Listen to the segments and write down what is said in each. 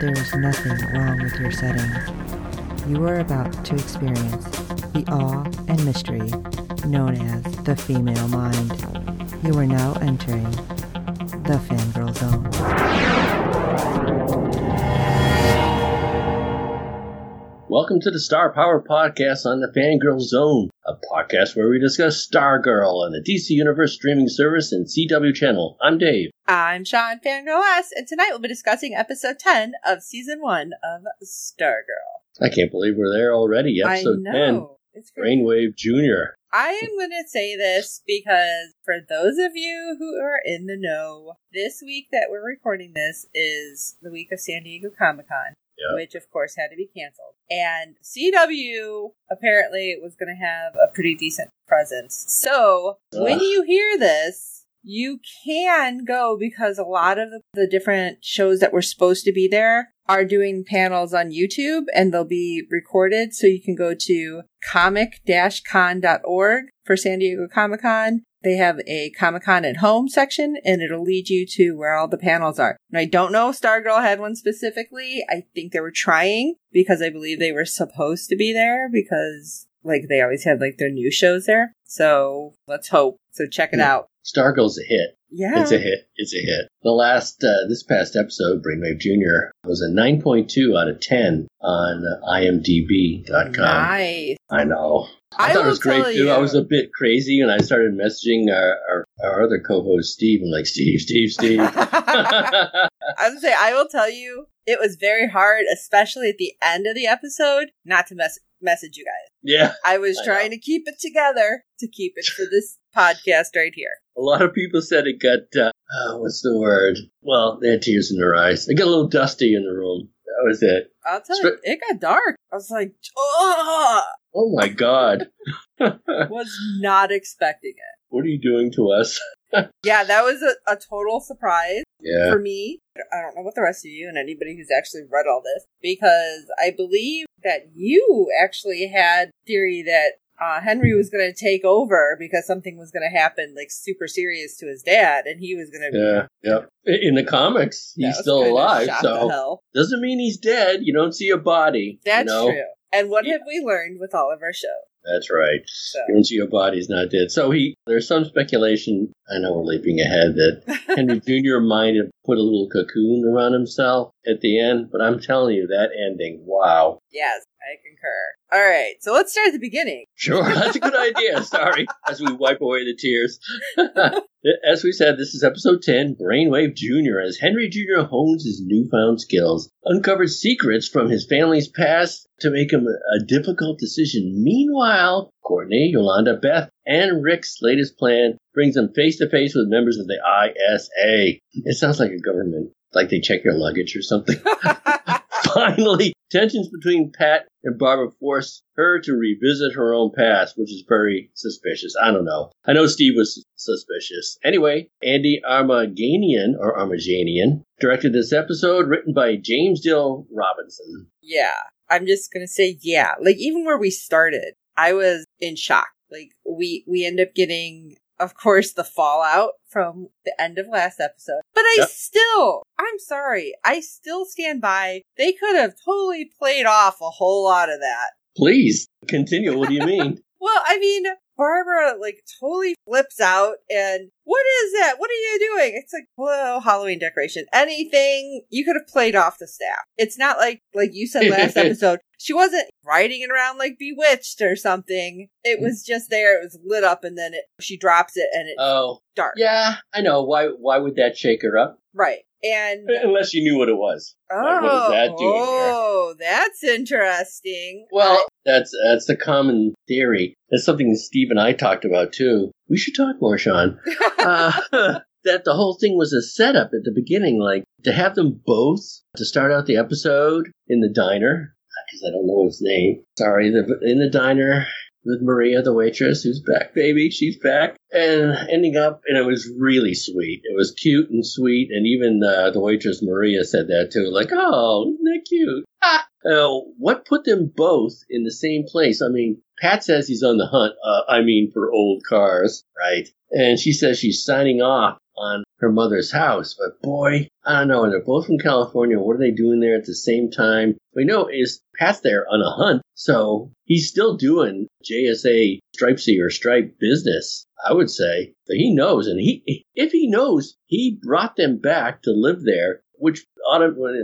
there is nothing wrong with your setting. You are about to experience the awe and mystery known as the female mind. You are now entering the fangirl zone. Welcome to the Star Power Podcast on the Fangirl Zone, podcast where we discuss Stargirl on the DC Universe streaming service and CW channel. I'm Dave. I'm Sean Fangirl S, and tonight we'll be discussing episode 10 of season 1 of Stargirl. I can't believe we're there already. Episode I 10. It's crazy. Brainwave Jr. I am going to say this because for those of you who are in the know, this week that we're recording this is the week of San Diego Comic Con, Yeah. which of course had to be canceled. And CW apparently was going to have a pretty decent presence. So when you hear this, you can go because a lot of the, different shows that were supposed to be there are doing panels on YouTube and they'll be recorded. So you can go to comic-con.org for San Diego Comic Con. They have a Comic Con at Home section and it'll lead you to where all the panels are. And I don't know if Stargirl had one specifically. I think they were trying because I believe they were supposed to be there because like they always have like their new shows there. So let's hope. So check it Yeah. out. Stargirl's a hit. Yeah. It's a hit. It's a hit. The last, uh, this past episode, Brainwave Jr. was a 9.2 out of 10 on IMDb.com. Nice. I know. I, I thought it was great too. I was a bit crazy and I started messaging our, our, our other co-host Steve and like Steve, Steve, Steve. I would say I will tell you it was very hard, especially at the end of the episode, not to mess message you guys. yeah, I was I trying to keep it together to keep it for this podcast right here. a lot of people said it got uh, uh, what's the word? Well, they had tears in their eyes. It got a little dusty in the room. That was it. I'll tell you, it got dark. I was like, oh, Oh my God, was not expecting it. What are you doing to us? Yeah, that was a, a total surprise Yeah, for me. I don't know what the rest of you and anybody who's actually read all this because I believe that you actually had theory that uh, Henry was going to take over because something was going to happen like super serious to his dad and he was going to yeah, yeah. In the comics, he's still alive, so hell. doesn't mean he's dead. You don't see a body. That's you know? true. And what Yeah. have we learned with all of our shows? That's right. So. You don't see a body's not dead. So he, there's some speculation. I know we're leaping ahead that Henry Jr. might have put a little cocoon around himself at the end, but I'm telling you that ending, wow. Yes, I concur. All right, so let's start at the beginning. Sure, that's a good idea. Sorry, as we wipe away the tears. as we said, this is episode 10, Brainwave Jr., as Henry Jr. hones his newfound skills, uncovers secrets from his family's past to make him a, a difficult decision. Meanwhile, Courtney, Yolanda, Beth, and Rick's latest plan brings them face to face with members of the ISA. It sounds like a government, like they check your luggage or something. Finally, tensions between Pat and Barbara force her to revisit her own past, which is very suspicious. I don't know. I know Steve was suspicious. Anyway, Andi Armaganian, or Armaganian, directed this episode, written by James Dale Robinson. Yeah, I'm just gonna say yeah. Like even where we started, I was in shock. Like we we end up getting, of course, the fallout from the end of last episode. But I Yep. still, I'm sorry, I still stand by. They could have totally played off a whole lot of that. Please continue. What do you mean? Well, I mean, Barbara like totally flips out and what is that? What are you doing? It's like, whoa, Halloween decoration. Anything you could have played off the staff. It's not like like you said last episode. She wasn't riding it around like bewitched or something. It was just there. It was lit up and then it, she drops it and it's oh, dark. yeah, I know. Why? Why would that shake her up? Right. And Unless you knew what it was. oh, Like, what is that doing here? oh, that's interesting. Well, that's that's the common theory. That's something Steve and I talked about too. We should talk more, Sean. uh, that the whole thing was a setup at the beginning, like to have them both to start out the episode in the diner. because I don't know his name. Sorry, the, in the diner with Maria, the waitress, who's back, baby. She's back. And ending up, and it was really sweet. It was cute and sweet. And even uh, the waitress, Maria, said that too. Like, oh, isn't that cute? Ah. Uh, what put them both in the same place? I mean, Pat says he's on the hunt. Uh, I mean, for old cars, right? And she says she's signing off on her mother's house. But boy, I don't know. They're both from California. What are they doing there at the same time? We know is Pat's there on a hunt, so he's still doing JSA Stripesy or Stripe business. I would say, but he knows, and he if he knows, he brought them back to live there which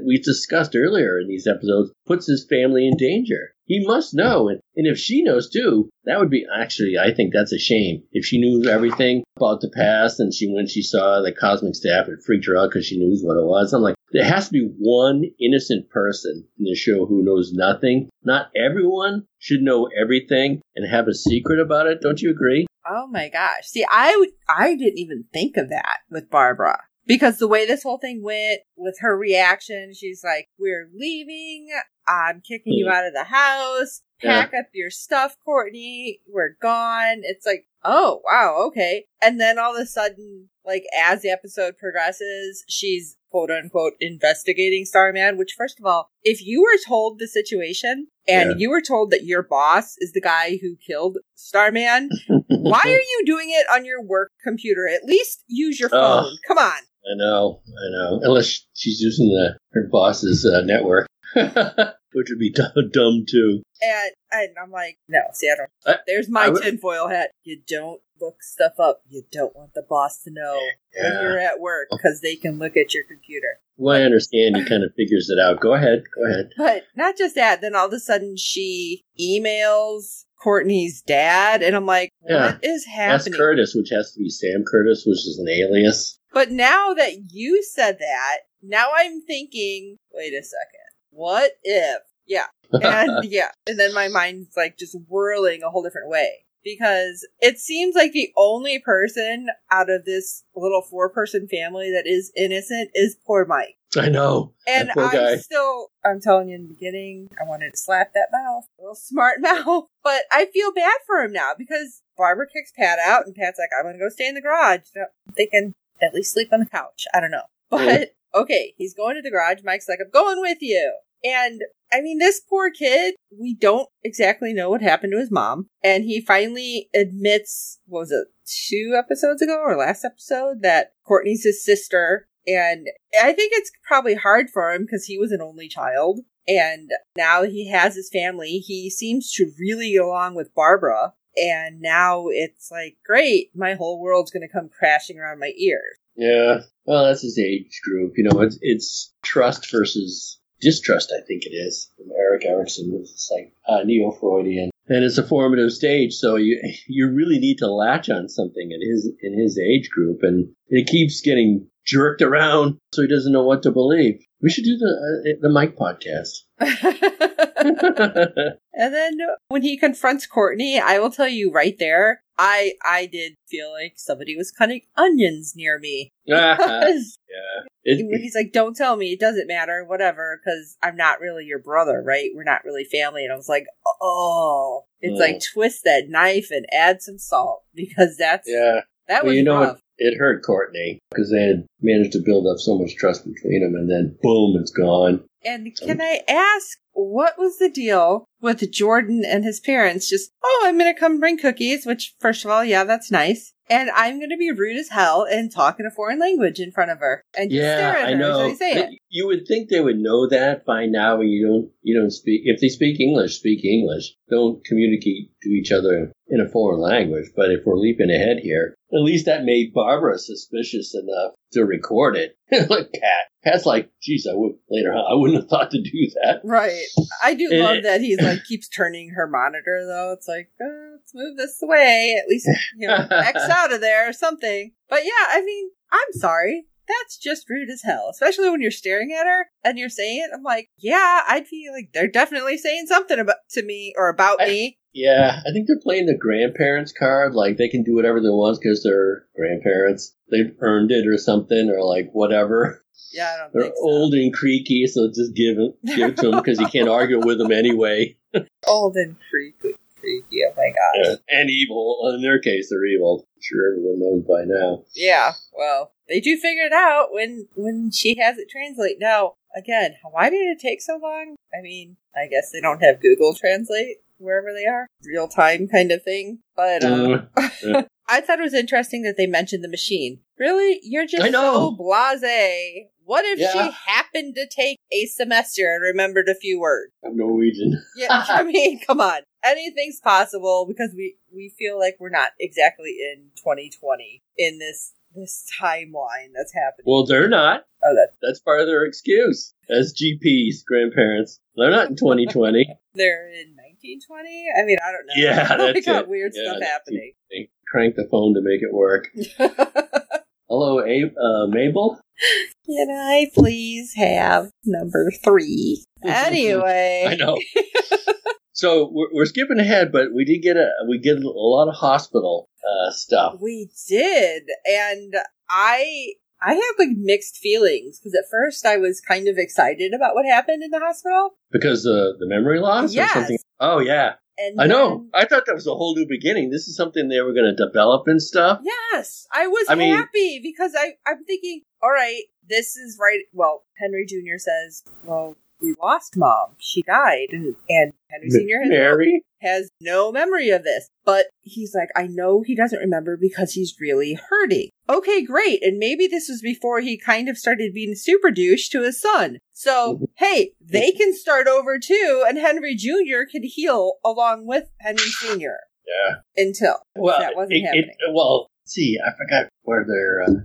we discussed earlier in these episodes, puts his family in danger. He must know, and, and if she knows too, that would be actually, I think that's a shame. If she knew everything about the past, and she when she saw the cosmic staff, it freaked her out because she knew what it was. I'm like, there has to be one innocent person in the show who knows nothing. Not everyone should know everything and have a secret about it. Don't you agree? Oh my gosh. See, I I didn't even think of that with Barbara because the way this whole thing went with her reaction, she's like, "We're leaving. I'm kicking you hmm. out of the house. Pack yeah. up your stuff, Courtney. We're gone." It's like, "Oh, wow, okay." And then all of a sudden, like as the episode progresses, she's quote unquote investigating Starman, which first of all, if you were told the situation and yeah. you were told that your boss is the guy who killed Starman, why are you doing it on your work computer? At least use your phone. Come on. I know, I know. Unless she's using the her boss's uh, network, which would be dumb, dumb too. And, and I'm like, no, see, I don't. I, There's my tinfoil hat. You don't look stuff up. You don't want the boss to know yeah. when you're at work because they can look at your computer. Well, I understand. He kind of figures it out. Go ahead. Go ahead. But not just that. Then all of a sudden she emails Courtney's dad, and I'm like, what yeah. is happening? That's Curtis, which has to be Sam Curtis, which is an alias. But now that you said that, now I'm thinking, wait a second. What if? Yeah. And yeah. And then my mind's like just whirling a whole different way. Because it seems like the only person out of this little four person family that is innocent is poor Mike. I know. And I'm still, I'm telling you in the beginning, I wanted to slap that mouth, little smart mouth. But I feel bad for him now because Barbara kicks Pat out and Pat's like, I'm going to go stay in the garage. I'm thinking, at least sleep on the couch. I don't know. But okay, he's going to the garage. Mike's like, I'm going with you. And I mean, this poor kid, we don't exactly know what happened to his mom. And he finally admits, was it two episodes ago or last episode, that Courtney's his sister. And I think it's probably hard for him because he was an only child. And now he has his family. He seems to really get along with Barbara. And now it's like, great, my whole world's going to come crashing around my ears. Yeah. Well, that's his age group. You know, it's, it's trust versus distrust, I think it is. From Erik Erikson was like uh, neo-Freudian. And it's a formative stage, so you you really need to latch on something in his in his age group, and it keeps getting jerked around, so he doesn't know what to believe. We should do the uh, the Mike podcast. and then when he confronts Courtney, I will tell you right there, I I did feel like somebody was cutting onions near me. yeah. It, he's like, "Don't tell me. It doesn't matter. Whatever, because I'm not really your brother, right? We're not really family." And I was like, "Oh, it's like twist that knife and add some salt because that's yeah." That well, was you know rough it hurt Courtney because they had managed to build up so much trust between them, and then boom, it's gone. And can I ask, what was the deal with Jordan and his parents? Just, oh, I'm going to come bring cookies, which, first of all, yeah, that's nice. And I'm going to be rude as hell and talk in a foreign language in front of her and yeah, I know. You would think they would know that by now. You don't. You don't speak. If they speak English, speak English. Don't communicate to each other in a foreign language. But if we're leaping ahead here, at least that made Barbara suspicious enough to record it. like Pat. Pat's like, geez, I would later. I wouldn't have thought to do that. Right. I do and love it, that he's like keeps turning her monitor though. It's like, oh, let's move this way. At least you know, X out of there or something. But yeah, I mean, I'm sorry. That's just rude as hell, especially when you're staring at her and you're saying it. I'm like, yeah, I'd feel like they're definitely saying something about to me or about I, me. Yeah, I think they're playing the grandparents card. Like they can do whatever they want because they're grandparents. They've earned it or something, or like whatever. Yeah, I don't They're think so. old and creaky, so just give it, give it to them because you can't argue with them anyway. Old and creaky. Oh my gosh. and evil. In their case, they're evil. I'm sure everyone knows by now. Yeah. Well, they do figure it out when when she has it translate. Now, again, why did it take so long? I mean, I guess they don't have Google Translate wherever they are, real time kind of thing. But uh, Uh, I thought it was interesting that they mentioned the machine. Really, you're just so blasé. What if Yeah. she happened to take a semester and remembered a few words? I'm Norwegian. Yeah, I mean, come on. Anything's possible because we we feel like we're not exactly in 2020 in this this timeline that's happening. Well, they're not. Oh, that That's part of their excuse as GPs, grandparents. They're not in 2020. they're in 1920. I mean, I don't know. Yeah, we got it. weird Yeah, stuff happening. they crank the phone to make it work. Hello, Abe, uh, Mabel. Can I please have number three? Anyway, I know. So we're, we're skipping ahead, but we did get a we get a lot of hospital uh, stuff. We did, and I I had like mixed feelings because at first I was kind of excited about what happened in the hospital, Because uh, the memory loss Yes. or something? Oh, yeah. and I know. then- I thought that was a whole new beginning. This is something they were going to develop and stuff. yes, I was I mean- happy because I I'm thinking, all right, this is right. Well, Henry Jr. says, well. We lost mom. She died, and, and Henry Sr. has Mary? has no memory of this. But he's like, I know he doesn't remember because he's really hurting. Okay, great. And maybe this was before he kind of started being super douche to his son. So, hey, they can start over too, and Henry Jr. can heal along with Henry Sr. Yeah. until Well, that wasn't it- it- happening. well, see, I forgot where they're. Uh,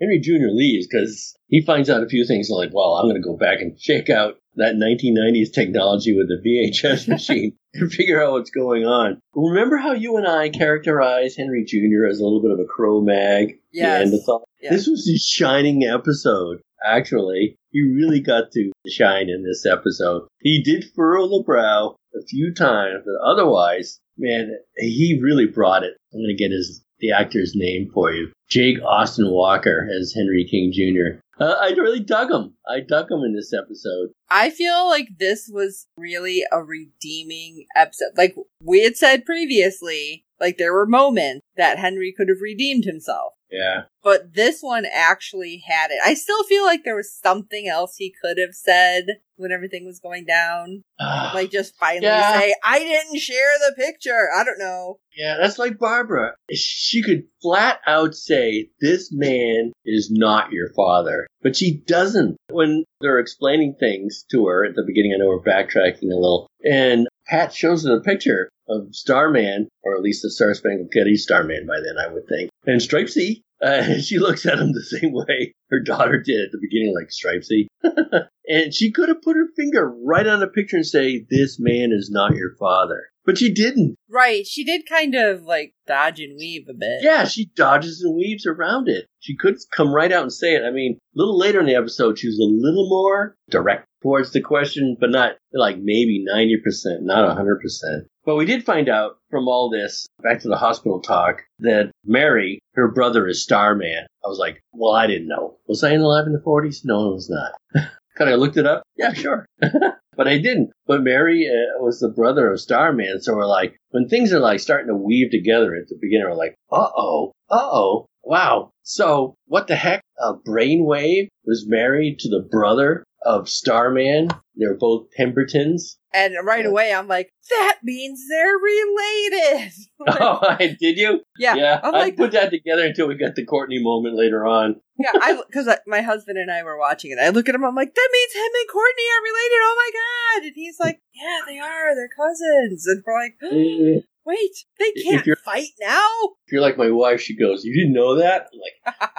Henry Jr. leaves because he finds out a few things like, well, I'm going to go back and check out that 1990s technology with the VHS machine and figure out what's going on. Remember how you and I characterized Henry Jr. as a little bit of a Cro-Mag? Yes. Yeah. This was his shining episode. Actually, he really got to shine in this episode. He did furrow the brow a few times, but otherwise, man, he really brought it. I'm going to get his the actor's name for you. Jake Austin Walker as Henry King Jr. Uh, I really dug him. I dug him in this episode. I feel like this was really a redeeming episode. Like we had said previously, like there were moments that Henry could have redeemed himself. Yeah. but this one actually had it. I still feel like there was something else he could have said when everything was going down. Ah. Like just finally Yeah. say, I didn't share the picture. I don't know. Yeah, that's like Barbara. She could flat out say, This man is not your father. But she doesn't. When they're explaining things to her at the beginning, I know we're backtracking a little, and Pat shows her the picture of Starman, or at least the Star Spangled Kid. He's Starman by then, I would think. And Stripesy, uh, she looks at him the same way her daughter did at the beginning, like Stripesy. and she could have put her finger right on the picture and say, This man is not your father. But she didn't. Right. She did kind of like dodge and weave a bit. Yeah, she dodges and weaves around it. She could come right out and say it. I mean, a little later in the episode, she was a little more direct towards the question, but not like maybe 90%, not 100%. But we did find out from all this, back to the hospital talk, that Mary, her brother is Starman. I was like, well, I didn't know. Was I alive in the 40s? No, I was not. Could I looked it up? Yeah, sure. but I didn't. But Mary uh, was the brother of Starman, so we're like, when things are like starting to weave together at the beginning, we're like, uh oh, uh oh, wow. So what the heck? A Brainwave was married to the brother of Starman. They're both Pembertons. And right away, I'm like, that means they're related. oh, I- did you? yeah. Yeah, I'm I like, put that together until we got the Courtney moment later on. yeah, I because my husband and I were watching it. I look at him. I'm like, that means him and Courtney are related. Oh my god! And he's like, yeah, they are. They're cousins. And we're like, Eh, wait, they can't fight now. If you're like my wife, she goes, "You didn't know that?" I'm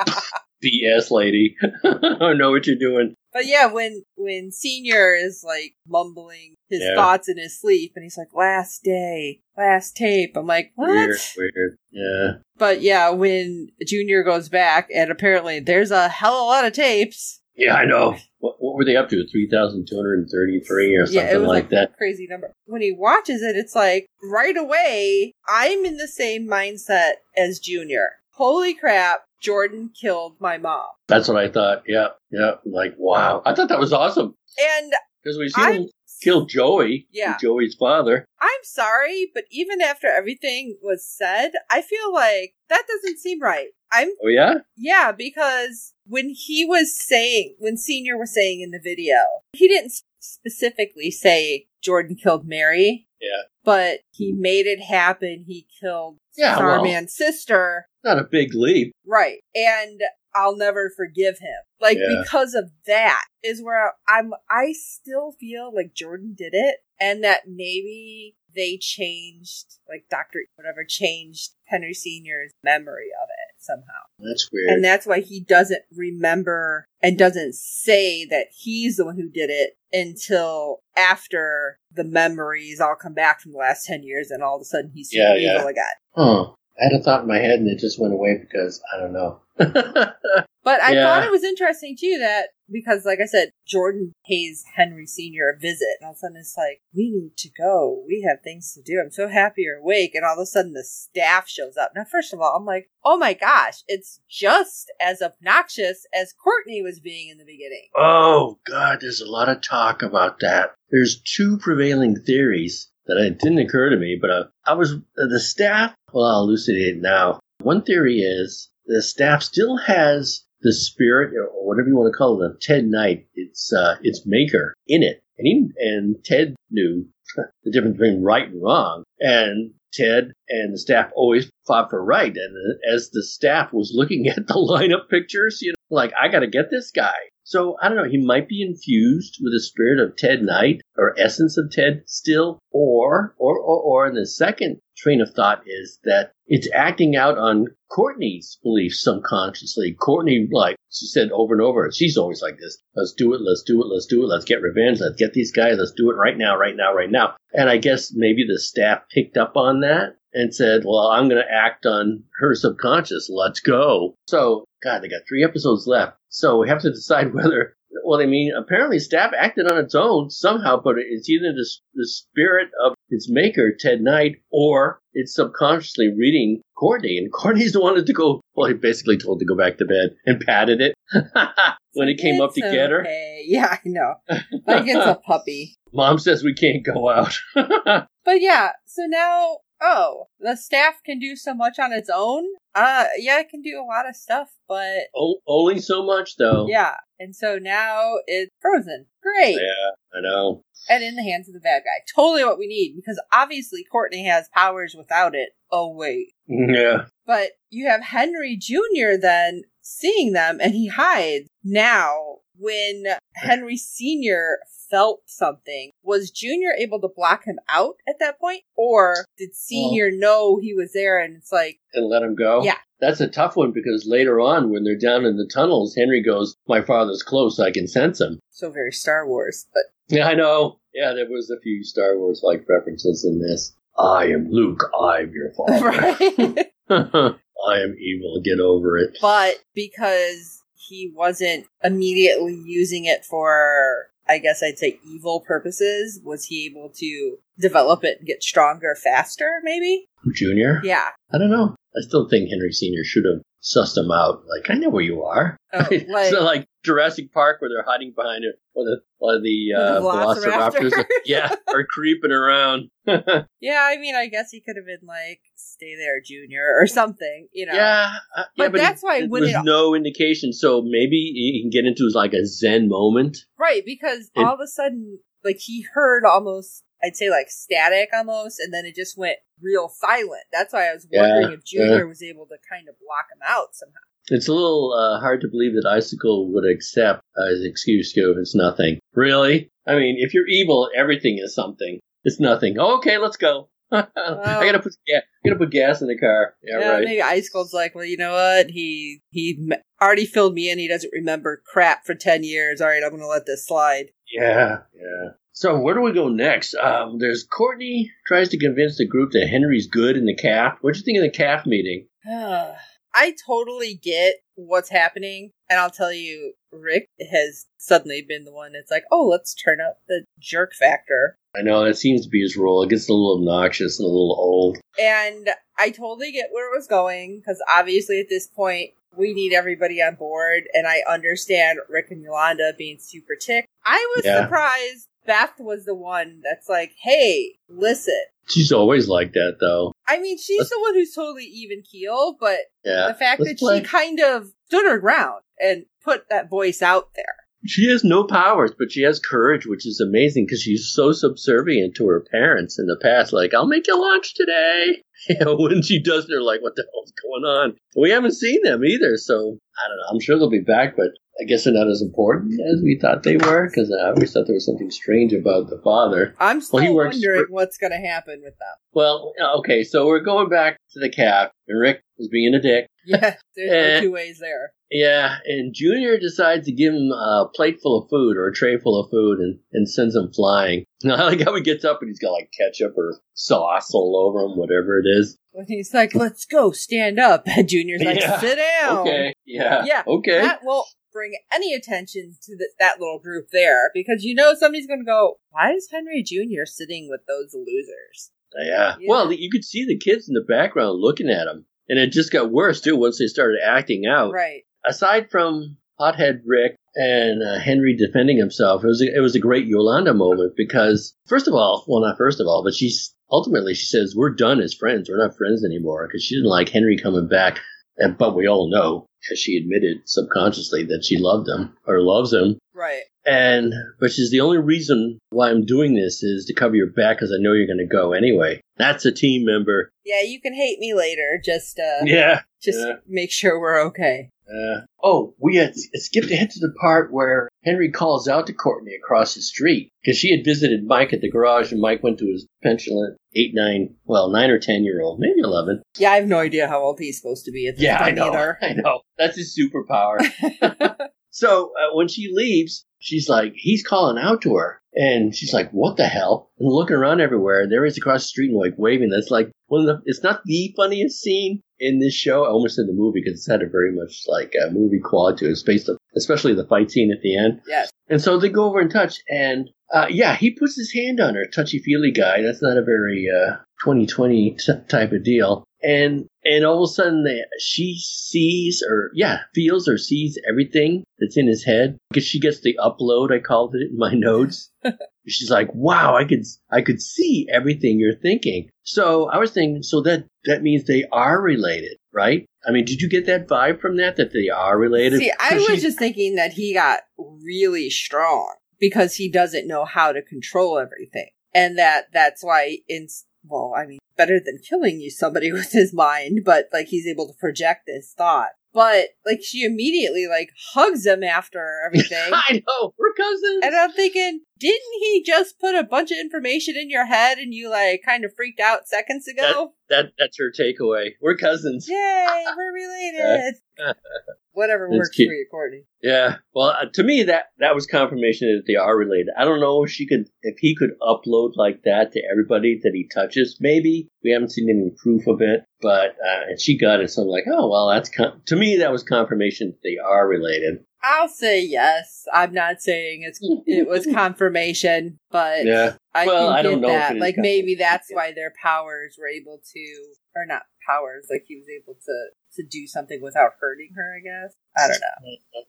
like, "BS, lady. I don't know what you're doing." But yeah, when when Senior is like mumbling his Yeah. thoughts in his sleep, and he's like, "Last day, last tape," I'm like, "What?" Weird, weird. Yeah. But yeah, when Junior goes back, and apparently there's a hell of a lot of tapes. Yeah, I know. What, what were they up to? 3,233 or something yeah, it was like like that. crazy number. When he watches it, it's like right away, I'm in the same mindset as Junior. Holy crap! Jordan killed my mom. That's what I thought. Yeah, yeah. Like, wow. I thought that was awesome And because we seen I'm him kill Joey, Yeah. Joey's father. I'm sorry, but even after everything was said, I feel like that doesn't seem right. I'm Oh yeah, yeah, because when he was saying, when Senior was saying in the video, he didn't specifically say Jordan killed Mary. Yeah. But he made it happen. He killed Yeah, well. Starman's sister. Not a big leap. Right. And I'll never forgive him. Like Yeah. because of that is where I'm I still feel like Jordan did it and that maybe they changed like Dr. whatever changed Henry Sr.'s memory of it somehow. That's weird. And that's why he doesn't remember and doesn't say that he's the one who did it until after the memories all come back from the last 10 years and all of a sudden he's Yeah, evil yeah. again. huh. I had a thought in my head and it just went away because I don't know. But I Yeah. thought it was interesting too that because, like I said, Jordan pays Henry Senior a visit, and all of a sudden it's like, we need to go. We have things to do. I'm so happy you're awake, and all of a sudden the staff shows up. Now, first of all, I'm like, oh my gosh, it's just as obnoxious as Courtney was being in the beginning. oh God, there's a lot of talk about that. There's two prevailing theories that it didn't occur to me, but uh, I was the staff. Well, I'll elucidate it now. One theory is the staff still has the spirit, or whatever you want to call it, of Ted Knight, its uh, its maker in it, and he and Ted knew the difference between right and wrong, and Ted and the staff always fought for right. And as the staff was looking at the lineup pictures, you know, like I got to get this guy. So I don't know. He might be infused with the spirit of Ted Knight or essence of Ted still, or or or, or and the second train of thought is that it's acting out on Courtney's beliefs subconsciously. Courtney, like she said over and over, she's always like this. Let's do it. Let's do it. Let's do it. Let's get revenge. Let's get these guys. Let's do it right now. Right now. Right now. And I guess maybe the staff picked up on that and said, well, I'm going to act on her subconscious. Let's go. So, God, they got three episodes left. So we have to decide whether, well, I mean, apparently staff acted on its own somehow, but it's either the, the spirit of its maker, Ted Knight, or it's subconsciously reading Courtney. And Courtney's the one to go, well, he basically told to go back to bed and patted it when it came up to It's get her. okay. Yeah, I know. Like it's a puppy. Mom says we can't go out. But yeah, so now, oh, the staff can do so much on its own. Uh, yeah, it can do a lot of stuff, but only so much, though. yeah. And so now it's frozen. Great. Yeah, I know. And in the hands of the bad guy. Totally what we need, because obviously Courtney has powers without it. Oh, wait. Yeah. But you have Henry Jr. then seeing them, and he hides. Now, when Henry Sr. felt something, was Jr. able to block him out at that point? Or did Sr. know he was there and it's like, And let him go? Yeah. That's a tough one because later on, when they're down in the tunnels, Henry goes, My father's close, I can sense him. so very Star Wars? But Yeah, I know. Yeah, there was a few Star Wars like references in this. I am Luke, I'm your father. right. I am evil, get over it. but because he wasn't immediately using it for I guess I'd say evil purposes, was he able to develop it and get stronger faster, maybe? Junior? Yeah. I don't know. I still think Henry Sr. should have sussed him out. Like, I know where you are. Oh, like, so like Jurassic Park where they're hiding behind it, or the or the, uh, The velociraptors. velociraptors, yeah, are creeping around. yeah, I mean, I guess he could have been like, stay there, Junior, or something, you know? Yeah, uh, But yeah, that's it- why there was it- no indication. So maybe he can get into like a Zen moment. Right, because It- all of a sudden, like, he heard almost, I'd say like static almost, and then it just went real silent. That's why I was Yeah, wondering if Junior yeah. was able to kind of block him out somehow. It's a little uh, hard to believe that Icicle would accept uh, his excuse to go if it's nothing. Really? I mean, if you're evil, everything is something. It's nothing. Oh, okay, let's go. I gotta put yeah, I gotta put gas in the car. Yeah, right. maybe Ice Cold's like, well, you know what? He he already filled me in. He doesn't remember crap for ten years. All right, I'm going to let this slide. Yeah, yeah. So where do we go next? Um, there's Courtney tries to convince the group that Henry's good in the caf. What do you think of the caf meeting? I totally get what's happening, and I'll tell you, Rick has suddenly been the one that's like, oh, let's turn up the jerk factor. I know that seems to be his role. It gets a little obnoxious and a little old. And I totally get where it was going because obviously at this point we need everybody on board, and I understand Rick and Yolanda being super ticked. I was Yeah. surprised Beth was the one that's like, "Hey, listen." She's always like that, though. I mean, she's Let's- the one who's totally even keel, but Yeah. the fact that play. she kind of stood her ground and put that voice out there. She has no powers, but she has courage, which is amazing because she's so subservient to her parents in the past. Like, I'll make you lunch today. You know, when she does, they're like, what the hell's going on? We haven't seen them either, so I don't know. I'm sure they'll be back, but I guess they're not as important as we thought they were because I always thought there was something strange about the father. I'm still Well, wondering for- what's going to happen with them. Well, okay, so we're going back to the cap, and Rick is being a dick. Yeah, there's Eh. no two ways there. Yeah, and Junior decides to give him a plate full of food or a tray full of food and, and sends him flying. Now, I like how he gets up and he's got like ketchup or sauce all over him, whatever it is. When he's like, "Let's go, stand up," and Junior's like, Yeah. "Sit down." Okay, yeah, Yeah, okay. That won't bring any attention to the, that little group there because you know somebody's going to go, "Why is Henry Junior sitting with those losers?" yeah. Yeah. Well, you could see the kids in the background looking at him. And it just got worse, too, once they started acting out. Right. aside from Hothead Rick and uh, Henry defending himself, it was a, it was a great Yolanda moment because first of all, well not first of all, but she's ultimately she says we're done as friends, we're not friends anymore because she didn't like Henry coming back, and but we all know as she admitted subconsciously that she loved him or loves him. Right. And but she's the only reason why I'm doing this is to cover your back because I know you're going to go anyway. That's a team member. Yeah, you can hate me later. Just uh, Yeah. just yeah. make sure we're okay. Uh, oh, we had skipped ahead to the part where Henry calls out to Courtney across the street because she had visited Mike at the garage, and Mike went to his pensionate eight, nine, well, nine or ten year old, maybe eleven. Yeah, I have no idea how old he's supposed to be at this Yeah, I know, either. I know. That's his superpower. so uh, when she leaves, she's like, he's calling out to her, and she's like, "What the hell?" And looking around everywhere, there he is across the street and like waving. That's like one of the. It's not the funniest scene in this show. I almost said the movie because it's had a very much like a movie quality to it. It's based on, especially the fight scene at the end. yes. And so they go over and touch, and uh, yeah, he puts his hand on her, touchy feely guy. That's not a very uh, 2020 t- type of deal. And and all of a sudden, they, she sees or yeah, feels or sees everything that's in his head because she gets the upload. I called it in my notes. She's like, "Wow, I could I could see everything you're thinking." So I was thinking, so that that means they are related, right? I mean, did you get that vibe from that that they are related? See, I was just thinking that he got really strong because he doesn't know how to control everything, and that that's why in well, I mean, better than killing you somebody with his mind, but like he's able to project his thought. But like she immediately like hugs him after everything. I know we're cousins. And I'm thinking, didn't he just put a bunch of information in your head and you like kind of freaked out seconds ago? that that's her takeaway. We're cousins. Yay, we're related. Whatever works cute. for you, Courtney. Yeah. Well, uh, to me, that that was confirmation that they are related. I don't know if she could, if he could upload like that to everybody that he touches. Maybe we haven't seen any proof of it, but uh, and she got it. So I'm like, oh well, that's con- to me that was confirmation that they are related. I'll say yes. I'm not saying it's it was confirmation, but Yeah. I Well, can I don't get know that. Like maybe confirmation. that's why their powers were able to, or not powers. Like he was able to to do something without hurting her. I guess I don't know.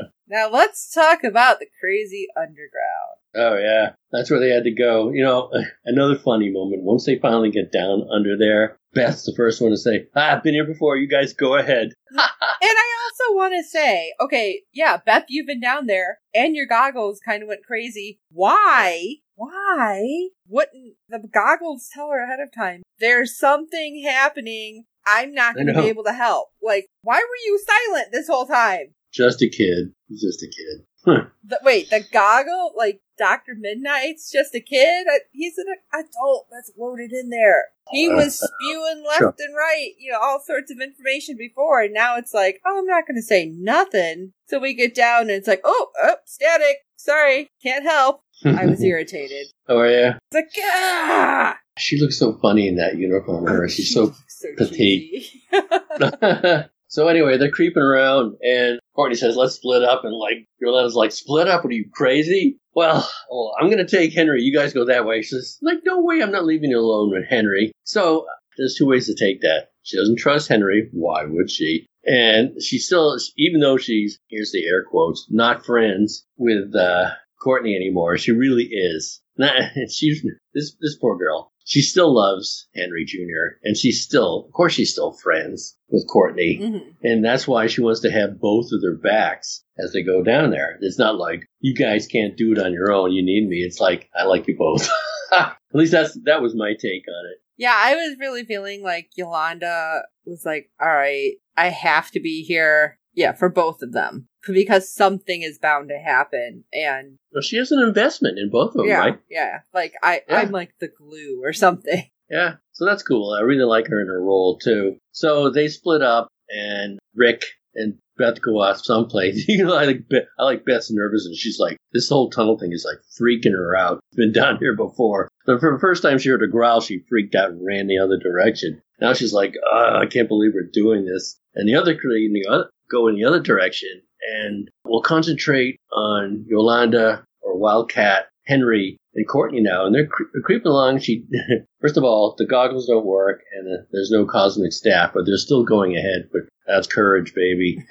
Uh, Now let's talk about the crazy underground. oh yeah, that's where they had to go. You know, another funny moment. Once they finally get down under there, Beth's the first one to say, ah, "I've been here before. You guys go ahead." And I also want to say, okay, yeah, Beth, you've been down there, and your goggles kind of went crazy. Why? Why wouldn't the goggles tell her ahead of time? There's something happening. I'm not going to be able to help. Like, why were you silent this whole time? Just a kid. Just a kid. Huh. The, wait, the goggle, like Doctor Midnight's just a kid. I, he's an adult that's loaded in there. He was spewing left Sure. and right, you know, all sorts of information before, and now it's like, oh, I'm not going to say nothing. So we get down, and it's like, oh, oh, static. Sorry, can't help. I was irritated. oh yeah. It's like, ah! She looks so funny in that uniform. Her, she's so. so petite. so anyway, they're creeping around, and Courtney says, "Let's split up." And like Yolanda's like, "Split up? What are you crazy?" Well, well, I'm gonna take Henry. You guys go that way. She says, "Like, no way. I'm not leaving you alone with Henry." So there's two ways to take that. She doesn't trust Henry. Why would she? And she still, even though she's, here's the air quotes, not friends with uh, Courtney anymore, she really is. Not, she's this this poor girl. She still loves Henry Jr. and she's still, of course, she's still friends with Courtney, Mhm. and that's why she wants to have both of their backs as they go down there. It's not like you guys can't do it on your own. You need me. It's like I like you both. At least that's that was my take on it. Yeah, I was really feeling like Yolanda was like, all right, I have to be here. Yeah, for both of them. Because something is bound to happen. And Well, she has an investment in both of them, yeah, right? yeah. Like I, Yeah. I'm like the glue or something. Yeah, so that's cool. I really like her in her role too. So they split up, and Rick and Beth go off someplace. you know, I like Beth, I like Beth's nervous, and she's like, this whole tunnel thing is like freaking her out. Been down here before. So for the first time she heard a growl, she freaked out and ran the other direction. Now she's like, I can't believe we're doing this. And the other the go in the other direction, and we'll concentrate on Yolanda or Wildcat, Henry, and Courtney now, and they're cre- creeping along. She, first of all, the goggles don't work, and uh, there's no cosmic staff, but they're still going ahead. But that's courage, baby.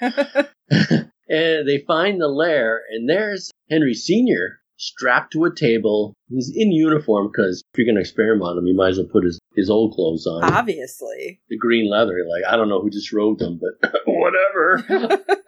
and they find the lair, and there's Henry Senior strapped to a table. He's in uniform because if you're going to experiment on him, you might as well put his, his old clothes on. Obviously. The green leather, like I don't know who just wrote them, but whatever.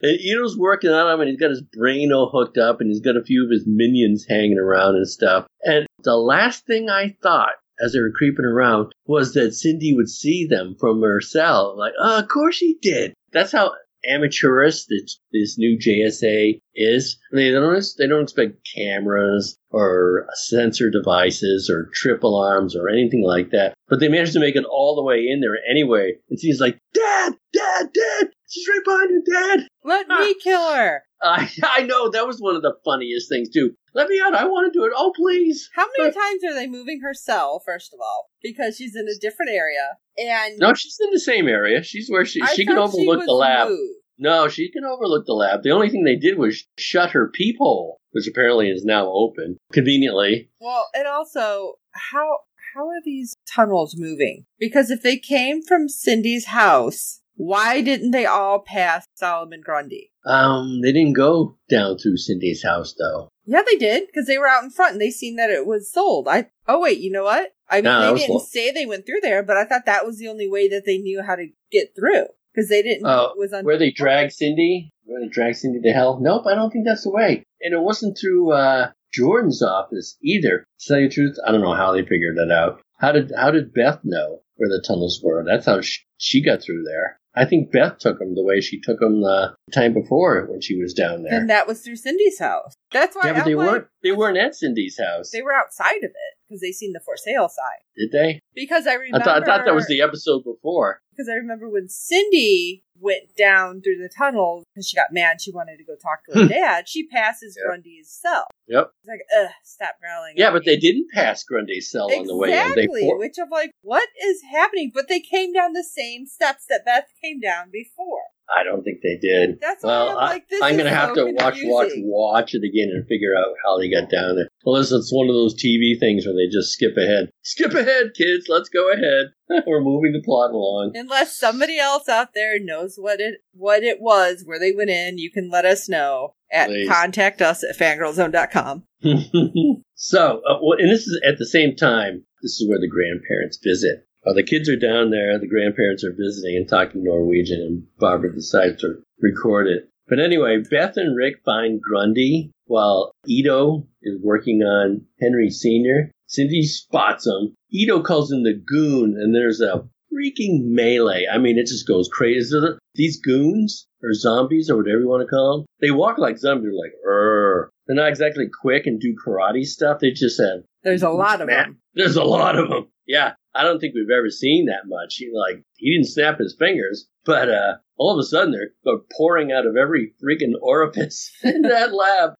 And Ito's working on him, and he's got his brain all hooked up, and he's got a few of his minions hanging around and stuff. And the last thing I thought as they were creeping around was that Cindy would see them from her cell. Like, oh, of course she did. That's how amateurish this, this new JSA is. Mean, they don't they don't expect cameras or sensor devices or triple arms or anything like that. But they managed to make it all the way in there anyway. And she's like, Dad, Dad, Dad, she's right behind you, Dad. Let me ah. kill her. I I know that was one of the funniest things too. Let me out. I want to do it. Oh, please. How many times are they moving her cell, first of all? Because she's in a different area. And No, she's in the same area. She's where she I she can thought she overlook the lab. moved. No, she can overlook the lab. The only thing they did was shut her peephole, which apparently is now open conveniently. Well, and also, how how are these tunnels moving? Because if they came from Cindy's house, why didn't they all pass Solomon Grundy? Um, they didn't go down through Cindy's house though. Yeah, they did because they were out in front and they seen that it was sold. I oh wait, you know what? I mean, No, they didn't lo- say they went through there, but I thought that was the only way that they knew how to get through because they didn't. know Oh, it was on Where they drag Cindy? Where they drag Cindy to hell? Nope, I don't think that's the way. And it wasn't through uh, Jordan's office either. To tell you the truth, I don't know how they figured that out. How did how did Beth know where the tunnels were? That's how she, got through there. I think Beth took them the way she took them the time before when she was down there. and that was through Cindy's house. That's why yeah, but I'm they like, weren't they weren't at Cindy's house, They were outside of it because they seen the for sale sign. did they? Because I I remember, I thought that was the episode before. because I remember when Cindy went down through the tunnel because she got mad. She wanted to go talk to her dad. She passes Yep. Grundy's cell. Yep. It's like, ugh, stop growling. Yeah, but me." they didn't pass Grundy's cell on the way in. They Exactly, for- which I'm like, what is happening? But they came down the same steps that Beth came down before. I don't think they did. That's why Well, I'm like, this I'm gonna have so to watch, watch, watch it again and figure out how they got down there. Unless it's one of those TV things where they just skip ahead. Skip ahead, kids. Let's go ahead. We're moving the plot along. Unless somebody else out there knows what it what it was, where they went in, you can let us know at Please. contact us at fangirlzone.com. so, uh, well, and this is at the same time. This is where the grandparents visit. Uh, the kids are down there. The grandparents are visiting and talking Norwegian, and Barbara decides to record it. But anyway, Beth and Rick find Grundy while Ito is working on Henry Sr. Cindy spots him. Ito calls him the goon, and there's a freaking melee. I mean, it just goes crazy. These goons, or zombies, or whatever you want to call them, they walk like zombies. They're like, Urgh. They're not exactly quick and do karate stuff. They just have There's a lot of them. There's a lot of them. Yeah, I don't think we've ever seen that much. He, like he didn't snap his fingers, but uh, all of a sudden they're, they're pouring out of every freaking orifice in that lab.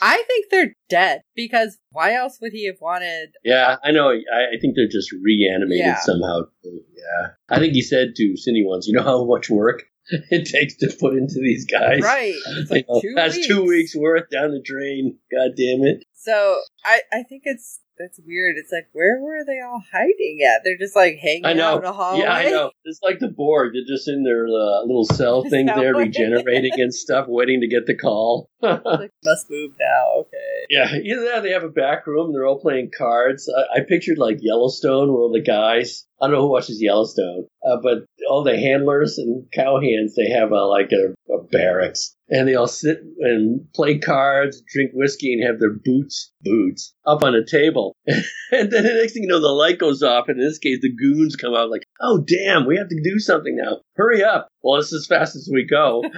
I think they're dead because why else would he have wanted? yeah, I know. I, I think they're just reanimated Yeah. somehow. Yeah, I think he said to Cindy once, "You know how much work it takes to put into these guys." Right. Like two that's weeks. two weeks worth down the drain. God damn it. So I, I think it's that's weird. It's like where were they all hiding at? They're just like hanging I know. out in a hallway. Yeah, I know. It's like the Borg. They're just in their uh, little cell thing there, regenerating and stuff, waiting to get the call. Like, must move now. Okay. Yeah, either that they have a back room. They're all playing cards. I, I pictured like Yellowstone, where all the guys. I don't know who watches Yellowstone, uh, but all the handlers and cowhands, they have a, like a, a barracks, and they all sit and play cards, drink whiskey, and have their boots boots up on a table. and then the next thing you know, the light goes off, and in this case, the goons come out like, "Oh damn, we have to do something now! Hurry up!" Well, it's as fast as we go.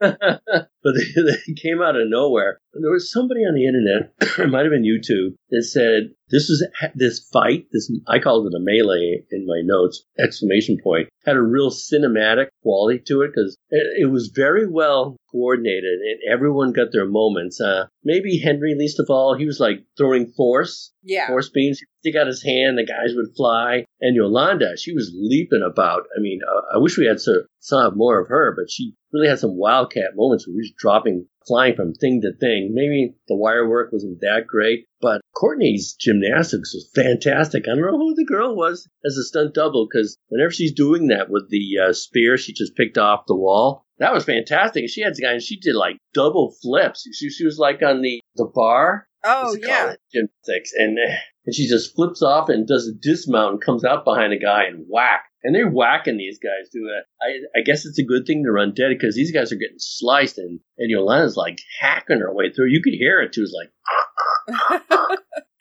but they, they came out of nowhere. And there was somebody on the internet, it might have been YouTube, that said this was this fight. This I called it a melee in my notes. Exclamation point had a real cinematic quality to it because it, it was very well coordinated and everyone got their moments. Uh, maybe Henry least of all. He was like throwing force yeah. force beams. He'd stick out his hand, the guys would fly. And Yolanda, she was leaping about. I mean, uh, I wish we had so, saw more of her, but she really had some wildcat moments where dropping, flying from thing to thing. Maybe the wire work wasn't that great, but Courtney's gymnastics was fantastic. I don't know who the girl was as a stunt double because whenever she's doing that with the uh, spear she just picked off the wall, that was fantastic. She had guys, she did like double flips. She, she was like on the, the bar Oh yeah. gymnastics, and uh, and she just flips off and does a dismount and comes out behind a guy and whack. And they're whacking these guys doing it. I, I guess it's a good thing they're undead because these guys are getting sliced and, and Yolanda's like hacking her way through. You could hear it too. It's like,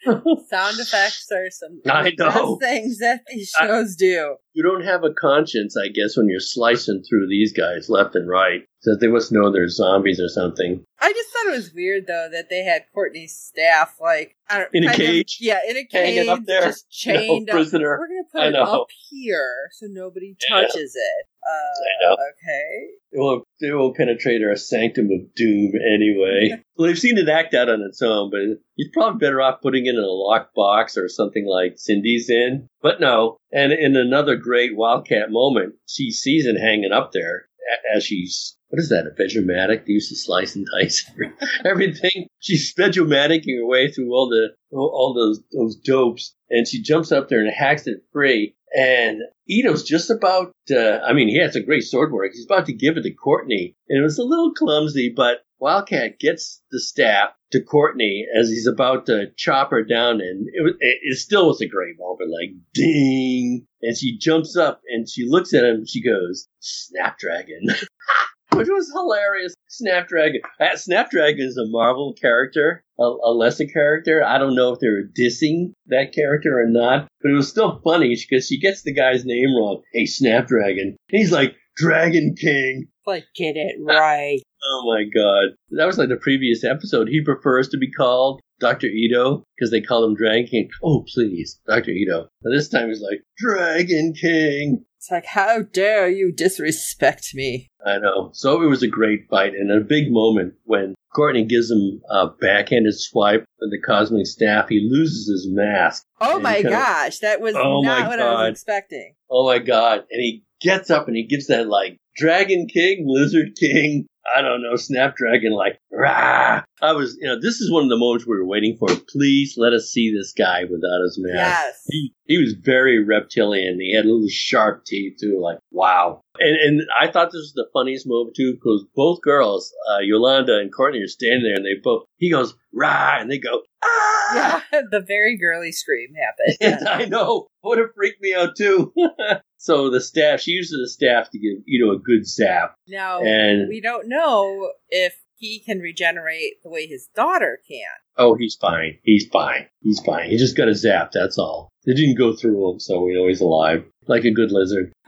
Sound effects are some I know. things that these I- shows do. you don't have a conscience, I guess, when you're slicing through these guys left and right. So they must know they're zombies or something. I just thought it was weird though that they had Courtney's staff like I don't, In a kind of- cage? yeah, in a cage, up there? just chained No, up. prisoner. We're gonna put I it know. up here so nobody Yeah. touches it. Uh, I know. Okay. It won't, it won't penetrate our sanctum of doom anyway. well, they've seen it act out on its own, but you're probably better off putting it in a locked box or something like Cindy's in. But no. And in another great Wildcat moment, she sees it hanging up there as she's, what is that, a Vegomatic? They used to slice and dice everything. She's Vegomaticing her way through all the, all all those, those dopes. And she jumps up there and hacks it free. And Ito's just about, uh, I mean, he has a great sword work. He's about to give it to Courtney. And it was a little clumsy, but Wildcat gets the staff to Courtney as he's about to chop her down. And it, it, it still was a great moment, like ding. And she jumps up and she looks at him. She goes, Snapdragon. Which was hilarious. Snapdragon. Uh, Snapdragon is a Marvel character, a, a lesser character. I don't know if they were dissing that character or not, but it was still funny because she gets the guy's name wrong. Hey, Snapdragon. And he's like, Dragon King. Like get it right. Oh my god. That was like the previous episode. He prefers to be called Dr. Ito because they call him Dragon King. Oh, please, Dr. Ito. And this time he's like, Dragon King. It's like how dare you disrespect me? I know. So it was a great fight and a big moment when Courtney gives him a backhanded swipe with the cosmic staff. He loses his mask. Oh my gosh, that was Oh my not what I God. was expecting. Oh my god. And he gets up and he gives that like Dragon King, Lizard King, I don't know, Snapdragon, like, rah. I was, you know, this is one of the moments we were waiting for. Please let us see this guy without his mask. Yes. He, he was very reptilian. He had little sharp teeth too, like, wow. And, and I thought this was the funniest moment too, because both girls, uh, Yolanda and Courtney are standing there and they both, he goes, rah, and they go, ah. Yeah, the very girly scream happened. I know. Would have freaked me out too. so the staff, she uses the staff to give you know a good zap, Now and we don't know if he can regenerate the way his daughter can. oh, he's fine. He's fine. He's fine. He just got a zap. That's all. It didn't go through him, so we know he's alive, like a good lizard.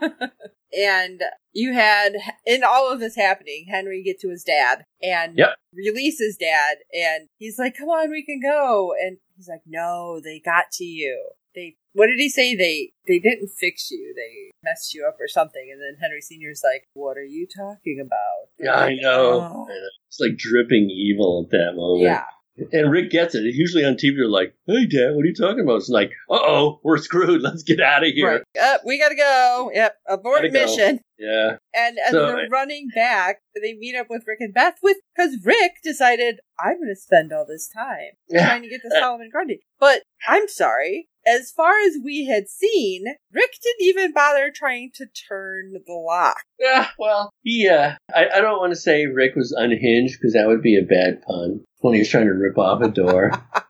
And you had in all of this happening, Henry get to his dad and Yep. release his dad, and he's like, "Come on, we can go." And he's like, "No, they got to you. They what did he say? They they didn't fix you. They messed you up or something." And then Henry Senior's like, "What are you talking about?" Yeah, I know. Oh. I know. It's like dripping evil at that moment. Yeah. And Rick gets it. Usually on TV, they're like, "Hey, Dad, what are you talking about?" It's like, "Uh oh, we're screwed. Let's get out of here." Right. Up, we gotta go. Yep. Abort Gotta go. mission. Yeah, And as So- they're running back, they meet up with Rick and Beth with because Rick decided I'm going to spend all this time yeah. trying to get to Solomon Grundy. But I'm sorry, as far as we had seen, Rick didn't even bother trying to turn the lock. Yeah, well, he, uh, I, I don't want to say Rick was unhinged because that would be a bad pun when he's trying to rip off a door.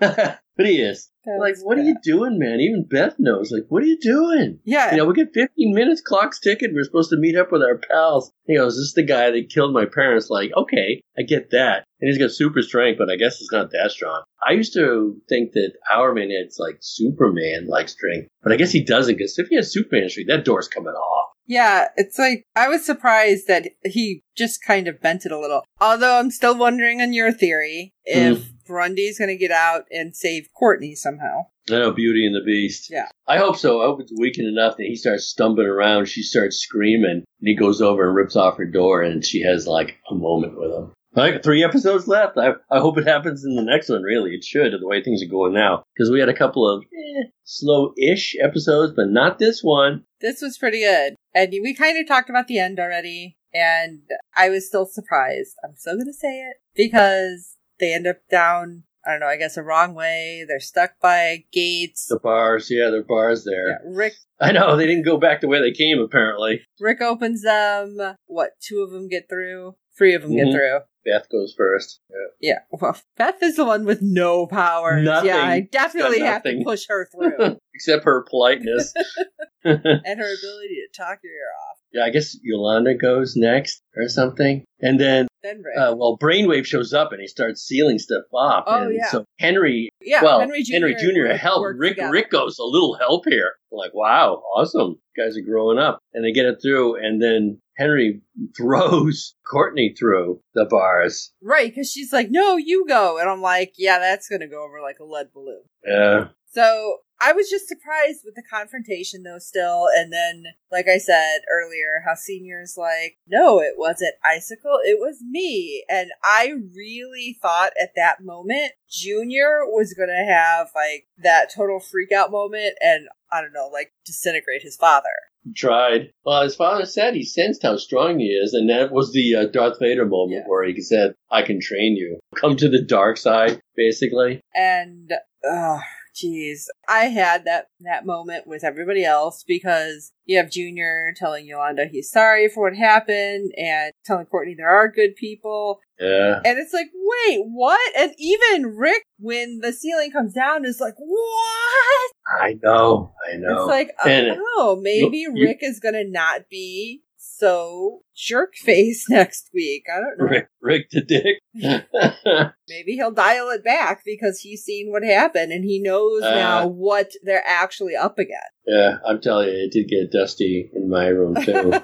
but he is. Like, what are you doing, man? Even Beth knows. Like, what are you doing? Yeah. You know, we get 15 minutes, clock's ticking. We're supposed to meet up with our pals. He goes, this is the guy that killed my parents. Like, okay, I get that. And he's got super strength, but I guess it's not that strong. I used to think that Hourman had like Superman like strength, but I guess he doesn't because if he has Superman strength, that door's coming off. Yeah, it's like I was surprised that he just kind of bent it a little. Although I'm still wondering on your theory if hmm. Grundy's going to get out and save Courtney somehow. I know Beauty and the Beast. Yeah. I hope so. I hope it's weakened enough that he starts stumbling around. She starts screaming, and he goes over and rips off her door, and she has like a moment with him. Like three episodes left. I, I hope it happens in the next one. Really, it should. The way things are going now, because we had a couple of eh, slow-ish episodes, but not this one. This was pretty good. And we kind of talked about the end already, and I was still surprised. I'm still going to say it because they end up down, I don't know, I guess a wrong way. They're stuck by gates. The bars, yeah, there are bars there. Yeah, Rick I know they didn't go back the way they came. Apparently, Rick opens them. What, two of them get through? Three of them get Mhm. through. Beth goes first. Yeah. Yeah, well, Beth is the one with no powers. Nothing. Yeah, I definitely have to push her through. Except her politeness. and her ability to talk your ear off. Yeah, I guess Yolanda goes next or something, and then Then Rick. Uh, well, Brainwave shows up and he starts sealing stuff off. Oh, and yeah. So Henry, yeah, well, Henry Jr. Henry Jr. Rick helped. Rick, together. Rick goes, a little help here. Like, wow, awesome. Guys are growing up. And they get it through. And then Henry throws Courtney through the bars. Right, because she's like, no, you go. And I'm like, yeah, that's going to go over like a lead balloon. Yeah. So I was just surprised with the confrontation, though, still. And then, like I said earlier, how Senior's like, no, it wasn't Icicle, it was me. And I really thought at that moment, Junior was going to have like that total freak out moment and, I don't know, like disintegrate his father. Tried. Well, his father said he sensed how strong he is. And that was the uh, Darth Vader moment Yeah. where he said, I can train you. Come to the dark side, basically. And, oh, jeez. I had that, that moment with everybody else because you have Junior telling Yolanda he's sorry for what happened and telling Courtney there are good people. Yeah. And it's like, wait, what? And even Rick, when the ceiling comes down, is like, what? I know. I know. It's like, And- oh, maybe you- Rick is gonna not be so jerk face next week. I don't know. Rick, Rick the Dick. Maybe he'll dial it back because he's seen what happened and he knows Uh. now what they're actually up against. Yeah, I'm telling you, it did get dusty in my room too.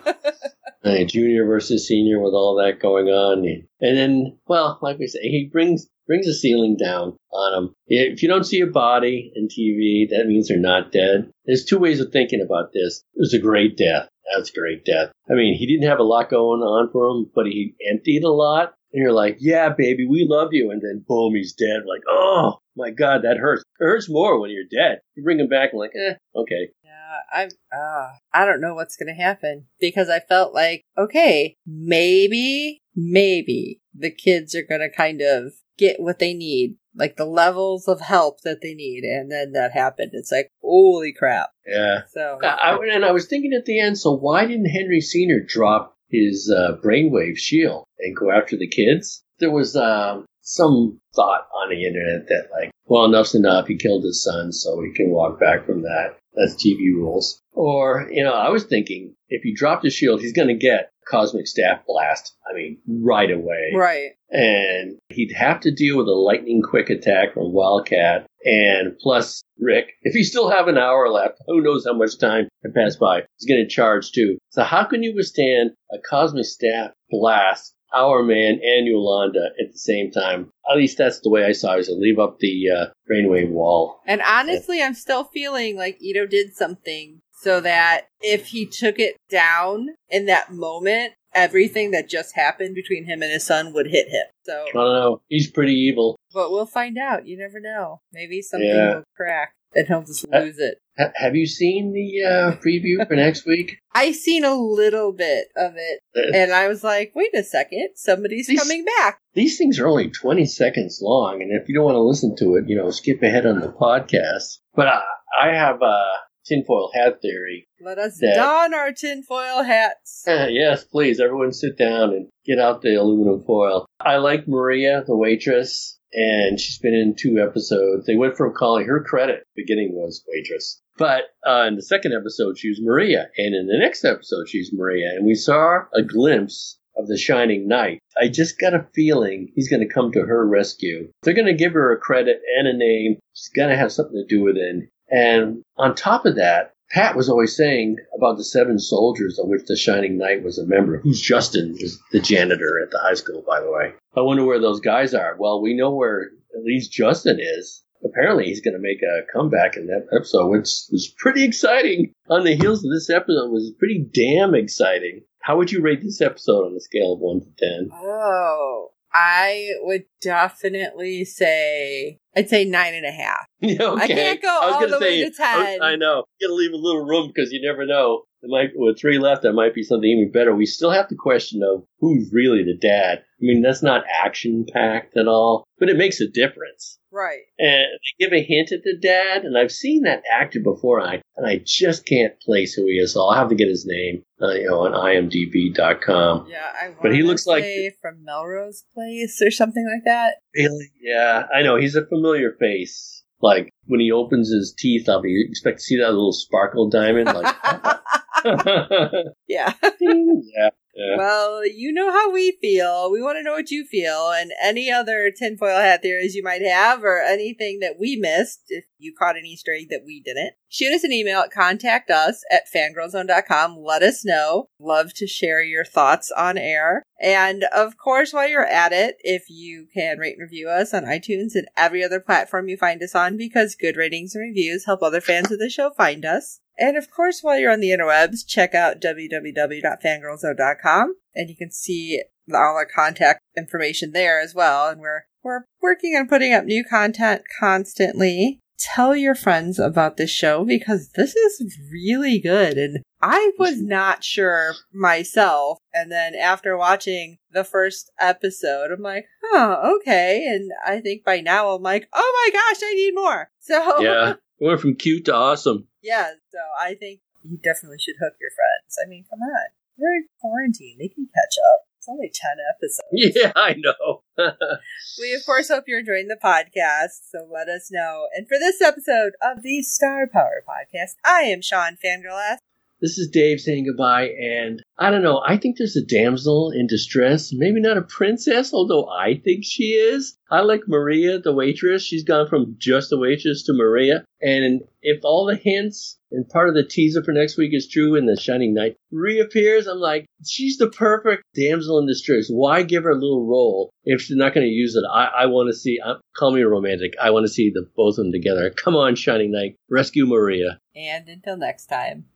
Uh, junior versus senior with all that going on, and then, well, like we say, he brings brings the ceiling down on him. If you don't see a body in TV, that means they're not dead. There's two ways of thinking about this. It was a great death. That's great death. I mean, he didn't have a lot going on for him, but he emptied a lot. And you're like, yeah, baby, we love you. And then boom, he's dead. Like, oh my God, that hurts. It hurts more when you're dead. You bring him back and like, eh, okay. Yeah, I uh, I don't know what's gonna happen because I felt like okay, maybe maybe the kids are gonna kind of get what they need, like the levels of help that they need, and then that happened. It's like holy crap. Yeah. So I, I- and I was thinking at the end, so why didn't Henry Sr. drop his uh, brainwave shield and go after the kids? There was um, some thought on the internet that, like, well, enough's enough. He killed his son, so he can walk back from that. That's TV rules. Or, you know, I was thinking if he dropped his shield, he's going to get cosmic staff blast. I mean, right away right, and he'd have to deal with a lightning quick attack from Wildcat, and plus Rick. If he still have an hour left, who knows how much time can pass by? He's going to charge too. So how can you withstand a cosmic staff blast? Hourman and Yolanda at the same time. At least that's the way I saw it. So leave up the uh, brainwave wall. and honestly, I'm still feeling like Ito did something so that if he took it down in that moment, everything that just happened between him and his son would hit him. So I don't know. He's pretty evil. But we'll find out. You never know. Maybe something Yeah. will crack and he'll just Uh, lose it. Ha- have you seen the uh, preview for next week? I seen a little bit of it Uh, and I was like, wait a second, somebody's These- coming back. These things are only 20 seconds long, and if you don't want to listen to it, you know, skip ahead on the podcast. But I, I have a tinfoil hat theory. Let us That- don our tinfoil hats. yes, please, everyone sit down and get out the aluminum foil. I like Maria, the waitress, and she's been in two episodes. They went from calling her credit. Beginning was waitress. But uh, in the second episode, she was Maria, and in the next episode, she's Maria, and we saw a glimpse of the Shining Knight. I just got a feeling he's going to come to her rescue. They're going to give her a credit and a name. She's going to have something to do with it. And on top of that, Pat was always saying about the seven soldiers of which the Shining Knight was a member. Who's Justin? Is the janitor at the high school, by the way. I wonder where those guys are. Well, we know where at least Justin is. Apparently, he's going to make a comeback in that episode, which was pretty exciting. On the heels of this episode, was pretty damn exciting. How would you rate this episode on a scale of one to ten? Oh, I would definitely say, I'd say nine and a half. Yeah, okay. I can't go I was all gonna the way say, to 10. I know. You gotta leave a little room because you never know. There might, with three left, that might be something even better. We still have the question of who's really the dad. I mean, that's not action packed at all, but it makes a difference. Right. And they give a hint at the dad, and I've seen that actor before, I, and I just can't place who he is. So I'll have to get his name, uh, you know, on IMDb.com. Yeah, I But he looks like- from Melrose Place or something like that. Really? Yeah, I know. He's a familiar face. Like when he opens his teeth up, you expect to see that little sparkle diamond. Like, yeah. yeah, yeah. Well, you know how we feel. We want to know what you feel and any other tinfoil hat theories you might have or anything that we missed if you caught an Easter egg that we didn't. Shoot us an email at contact us at fangirlzone.com. Let us know. Love to share your thoughts on air. And of course, while you're at it, if you can rate and review us on iTunes and every other platform you find us on because good ratings and reviews help other fans of the show find us. And of course, while you're on the interwebs, check out www.fangirlzone.com and you can see all our contact information there as well. And we're, we're working on putting up new content constantly. Tell your friends about this show because this is really good. And I was not sure myself. And then after watching the first episode, I'm like, huh, okay. And I think by now I'm like, oh my gosh, I need more. So yeah. We went from cute to awesome. yeah, so I think you definitely should hook your friends. I mean, come on. They're in quarantine. They can catch up. It's only 10 episodes. Yeah, I know. We, of course, hope you're enjoying the podcast, so let us know. And for this episode of the Star Power Podcast, I am Sean Fangirl. This is Dave saying goodbye, and I don't know. I think there's a damsel in distress. Maybe not a princess, although I think she is. I like Maria, the waitress. She's gone from just a waitress to Maria. And if all the hints and part of the teaser for next week is true and the Shining Knight reappears, I'm like, she's the perfect damsel in distress. Why give her a little role if she's not going to use it? I, I want to see, uh, call me romantic. I want to see the both of them together. Come on, Shining Knight, rescue Maria. And until next time.